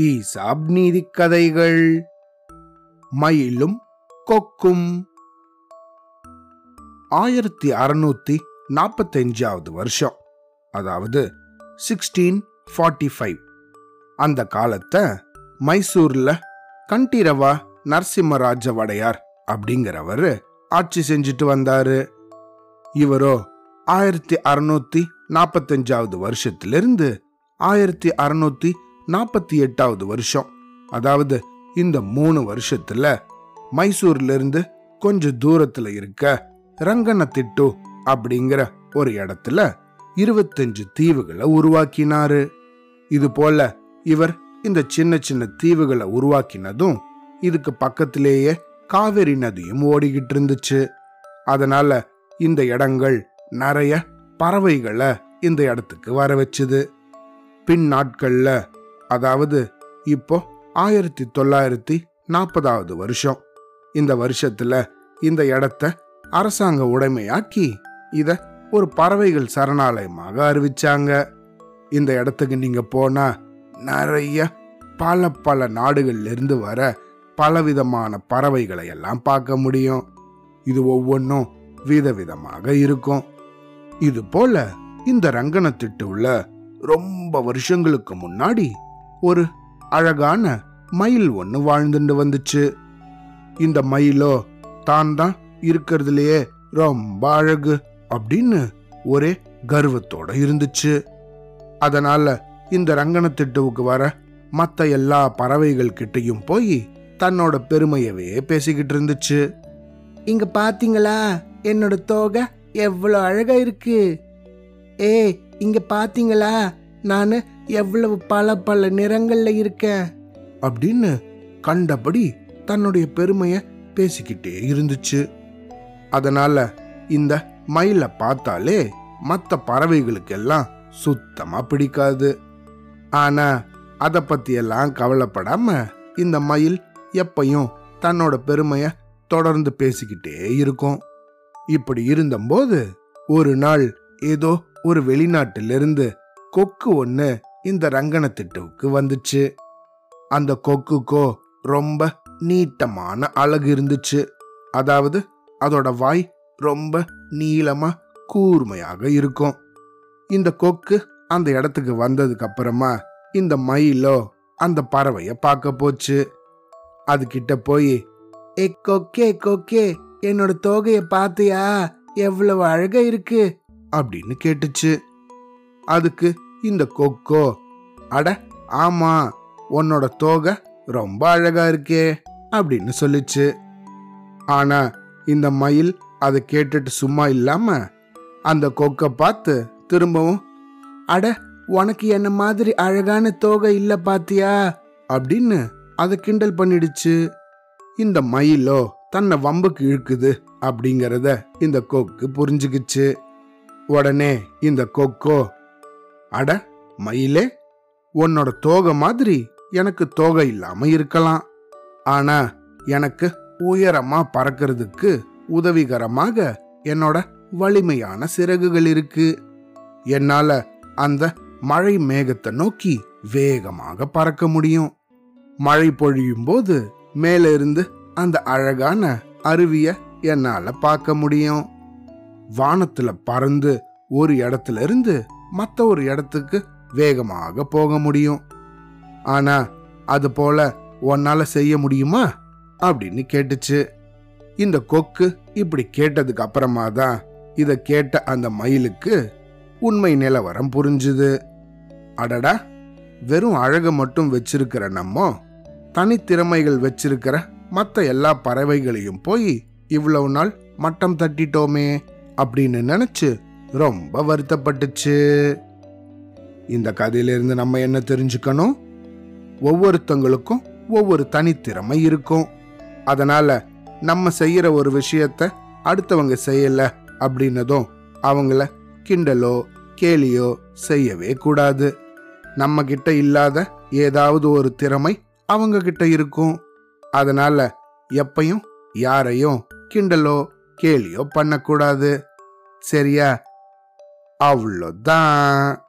ESAB நீதி கதைகள். மயிலும் கொக்கும். ஆயிரத்தி அறுநூத்தி நாற்பத்தஞ்சாவது வருஷம். அதாவது சிக்ஸ்டீன் ஃபார்ட்டி ஃபைவ் அந்த காலத்தை மைசூர்ல கண்டிரவா நரசிம்மராஜ வடையார் அப்படிங்கிறவர் ஆட்சி செஞ்சுட்டு வந்தாரு. இவரோ ஆயிரத்தி அறுநூத்தி நாற்பத்தஞ்சாவது வருஷத்திலிருந்து ஆயிரத்தி அறுநூத்தி நாற்பத்தி எட்டாவது வருஷம். அதாவது இந்த மூணு வருஷத்துல மைசூர்ல இருந்து கொஞ்சம் தூரத்துல இருக்க ரங்கனத்திட்டு அப்படிங்கிற ஒரு இடத்துல இருபத்தஞ்சு தீவுகளை உருவாக்கினாரு. இது போல இவர் இந்த சின்ன சின்ன தீவுகளை உருவாக்கினதும் இதுக்கு பக்கத்திலேயே காவேரி நதியும் ஓடிக்கிட்டு இருந்துச்சு. அதனால இந்த இடங்கள் நிறைய பறவைகளை இந்த இடத்துக்கு வர வச்சுது பின் நாட்கள்ல அதாவது இப்போ ஆயிரத்தி தொள்ளாயிரத்தி நாற்பதாவது வருஷம். இந்த வருஷத்துல இந்த இடத்த அரசாங்க உடைமையாக்கி இத ஒரு பறவைகள் சரணாலயமாக அறிவிச்சாங்க. இந்த இடத்துக்கு நீங்க போனா நிறைய பல பல நாடுகள்ல இருந்து வர பலவிதமான பறவைகளை எல்லாம் பார்க்க முடியும். இது ஒவ்வொன்றும் விதவிதமாக இருக்கும். இது போல இந்த ரங்கனத்திட்டுள்ள ரொம்ப வருஷங்களுக்கு முன்னாடி ஒரு அழகான மயில் ஒன்று வாழ்ந்துட்டு வந்துச்சு. இந்த மயிலோ தான் தான் இருக்கிறதுலயே ரொம்ப அழகு அப்படின்னு ஒரே கர்வத்தோட இருந்துச்சு. அதனால இந்த ரங்கனத்திட்டுவுக்கு வர மற்ற எல்லா பறவைகள் கிட்டையும் போய் தன்னோட பெருமையவே பேசிக்கிட்டு இருந்துச்சு. இங்க பாத்தீங்களா? என்னோட தோகை எவ்வளோ அழகா இருக்கு. ஏய் இங்க பாத்தீங்களா? நான் எவ்வளவு பல பல நிறங்கள்ல இருக்கேன். அப்படின்னு கண்டபடி தன்னுடைய பெருமைய பேசிக்கிட்டே இருந்துச்சு. அதனால இந்த மயிலை பார்த்தாலே மற்ற பறவைகளுக்கெல்லாம் சுத்தமா பிடிக்காது. ஆனா அதை பற்றியெல்லாம் கவலைப்படாமல் கவலைப்படாம இந்த மயில் எப்பையும் தன்னோட பெருமைய தொடர்ந்து பேசிக்கிட்டே இருக்கும். இப்படி இருந்தபோது ஒரு நாள் ஏதோ ஒரு வெளிநாட்டிலிருந்து கொக்கு ஒன்று இந்த ரங்கனத்திட்டுவுக்கு வந்துச்சு. அந்த கொக்குக்கோ ரொம்ப நீட்டமான அழகு இருந்துச்சு. அதாவது அதோட வாய் ரொம்ப நீளமா கூர்மையாக இருக்கும். இந்த கொக்கு அந்த இடத்துக்கு வந்ததுக்கு அப்புறமா இந்த மயிலோ அந்த பறவைய பார்க்க போச்சு. அது கிட்ட போய் ஏ கொக்கே கொக்கே என்னோட தோகைய பாத்தியா எவ்வளவு அழகா இருக்கு. அப்படின்னு கேட்டுச்சு. அதுக்கு இந்த கொக்கோ. அட ஆமா உன்னோட தோகை ரொம்ப அழகா இருக்கே அப்படின்னு சொல்லிச்சு. ஆனா இந்த மயில் அதை கேட்டுட்டு சும்மா இல்லாம அந்த கொக்கை பார்த்து திரும்பவும் அட உனக்கு என்ன மாதிரி அழகான தோகை இல்ல பாத்தியா? அப்படின்னு அதை கிண்டல் பண்ணிடுச்சு. இந்த மயிலோ தன்னை வம்புக்கு இழுக்குது அப்படிங்கறத இந்த கொக்கு புரிஞ்சுக்கிச்சு. உடனே இந்த கொக்கோ. அட மயிலே உன்னோட தோகை மாதிரி எனக்கு தோகை இல்லாம இருக்கலாம். ஆனா எனக்கு உயரமா பறக்கிறதுக்கு உதவிகரமாக என்னோட வலிமையான சிறகுகள் இருக்கு. என்னால அந்த மழை மேகத்தை நோக்கி வேகமாக பறக்க முடியும். மழை பொழியும் போது மேலிருந்து அந்த அழகான அருவிய என்னால பார்க்க முடியும். வானத்துல பறந்து ஒரு இடத்துல இருந்து மற்ற ஒரு இடத்துக்கு வேகமாக போக முடியும். ஆனா அது போல உன்னால செய்ய முடியுமா? அப்படின்னு கேட்டுச்சு. இந்த கொக்கு இப்படி கேட்டதுக்கு அப்புறமா தான் இதை கேட்ட அந்த மயிலுக்கு உண்மை நிலவரம் புரிஞ்சுது. அடடா! வெறும் அழகை மட்டும் வச்சிருக்கிற நம்ம தனித்திறமைகள் வச்சிருக்கிற மற்ற எல்லா பறவைகளையும் போய் இவ்வளவு நாள் மட்டம் தட்டிட்டோமே. அப்படின்னு நினைச்சு ரொம்ப வருத்தப்பட்டுச்சு. இந்த கதையிலிருந்து நம்ம என்ன தெரிஞ்சுக்கணும்? ஒவ்வொருத்தங்களுக்கும் ஒவ்வொரு தனித்திறமை இருக்கும். அதனால நம்ம செய்யற ஒரு விஷயத்த அடுத்தவங்க செய்யல அப்படின்னதும் அவங்கள கிண்டலோ கேலியோ செய்யவே கூடாது. நம்ம கிட்ட இல்லாத ஏதாவது ஒரு திறமை அவங்க கிட்ட இருக்கும். அதனால எப்பையும் யாரையும் கிண்டலோ கேலியோ பண்ணக்கூடாது. சரியா? அவ்வளோதான்.